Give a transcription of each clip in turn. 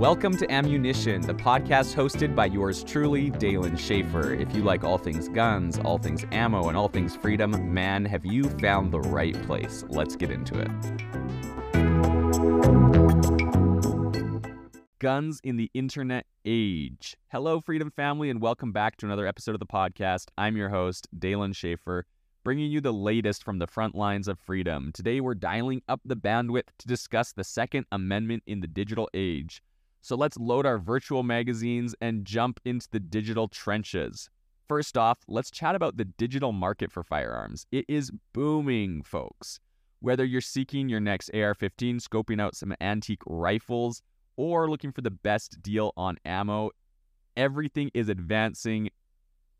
Welcome to Ammunition, the podcast hosted by yours truly, Dalen Schaefer. If you like all things guns, all things ammo, and all things freedom, man, have you found the right place. Let's get into it. Guns in the Internet Age. Hello, Freedom Family, and welcome back to another episode of the podcast. I'm your host, Dalen Schaefer, bringing you the latest from the front lines of freedom. Today, we're dialing up the bandwidth to discuss the Second Amendment in the digital age. So let's load our virtual magazines and jump into the digital trenches. First off, let's chat about the digital market for firearms. It is booming, folks. Whether you're seeking your next AR 15, scoping out some antique rifles, or looking for the best deal on ammo, everything is advancing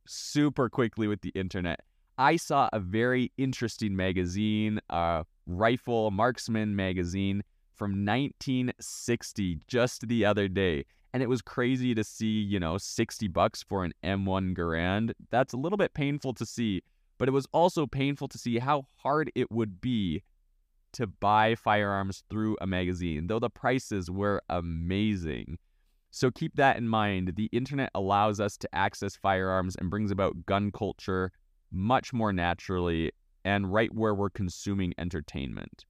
super quickly with the internet. I saw a very interesting magazine, a rifle marksman magazine from 1960 just the other day. And it was crazy to see, you know, 60 bucks for an M1 Garand. That's a little bit painful to see, but it was also painful to see how hard it would be to buy firearms through a magazine, though the prices were amazing. So keep that in mind. The internet allows us to access firearms and brings about gun culture much more naturally and right where we're consuming entertainment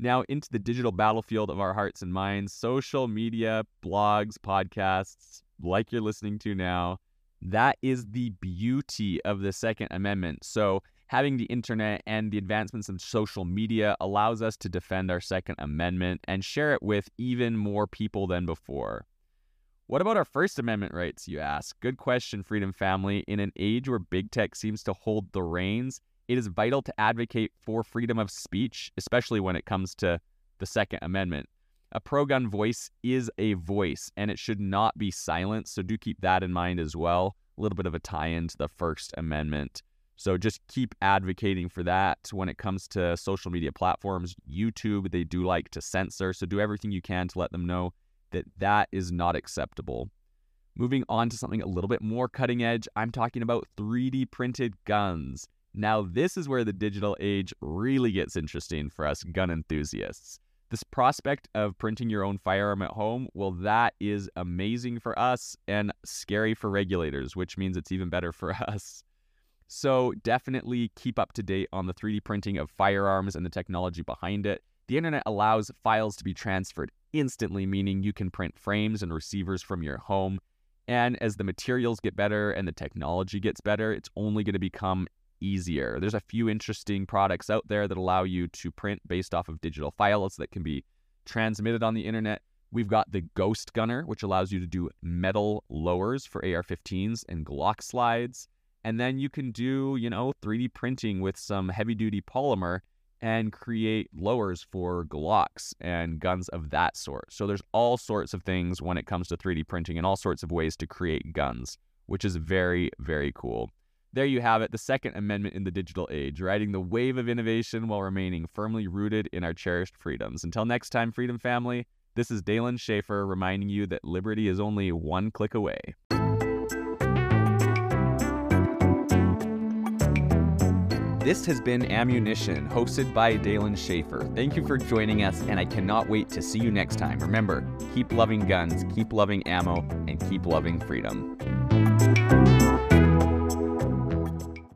now into the digital battlefield of our hearts and minds, social media, blogs, podcasts, like you're listening to now. That is the beauty of the Second Amendment. So, having the internet and the advancements of social media allows us to defend our Second Amendment and share it with even more people than before. What about our First Amendment rights, you ask? Good question, Freedom Family. In an age where big tech seems to hold the reins, it is vital to advocate for freedom of speech, especially when it comes to the Second Amendment. A pro gun voice is a voice and it should not be silenced. So do keep that in mind as well. A little bit of a tie in to the First Amendment. So just keep advocating for that when it comes to social media platforms. YouTube, they do like to censor. So do everything you can to let them know that that is not acceptable. Moving on to something a little bit more cutting edge, I'm talking about 3D printed guns. Now, this is where the digital age really gets interesting for us gun enthusiasts. This prospect of printing your own firearm at home, well, that is amazing for us and scary for regulators, which means it's even better for us. So, definitely keep up to date on the 3D printing of firearms and the technology behind it. The internet allows files to be transferred instantly, meaning you can print frames and receivers from your home. And as the materials get better and the technology gets better, it's only going to become easier. There's a few interesting products out there that allow you to print based off of digital files that can be transmitted on the internet. We've got the Ghost Gunner, which allows you to do metal lowers for AR 15s and Glock slides. And then you can do, you know, 3D printing with some heavy duty polymer and create lowers for Glocks and guns of that sort. So there's all sorts of things when it comes to 3D printing and all sorts of ways to create guns, which is very, very cool. There you have it, the Second Amendment in the digital age, riding the wave of innovation while remaining firmly rooted in our cherished freedoms. Until next time, Freedom Family, this is Dalen Schaefer reminding you that liberty is only one click away. This has been Ammunition, hosted by Dalen Schaefer. Thank you for joining us, and I cannot wait to see you next time. Remember, keep loving guns, keep loving ammo, and keep loving freedom.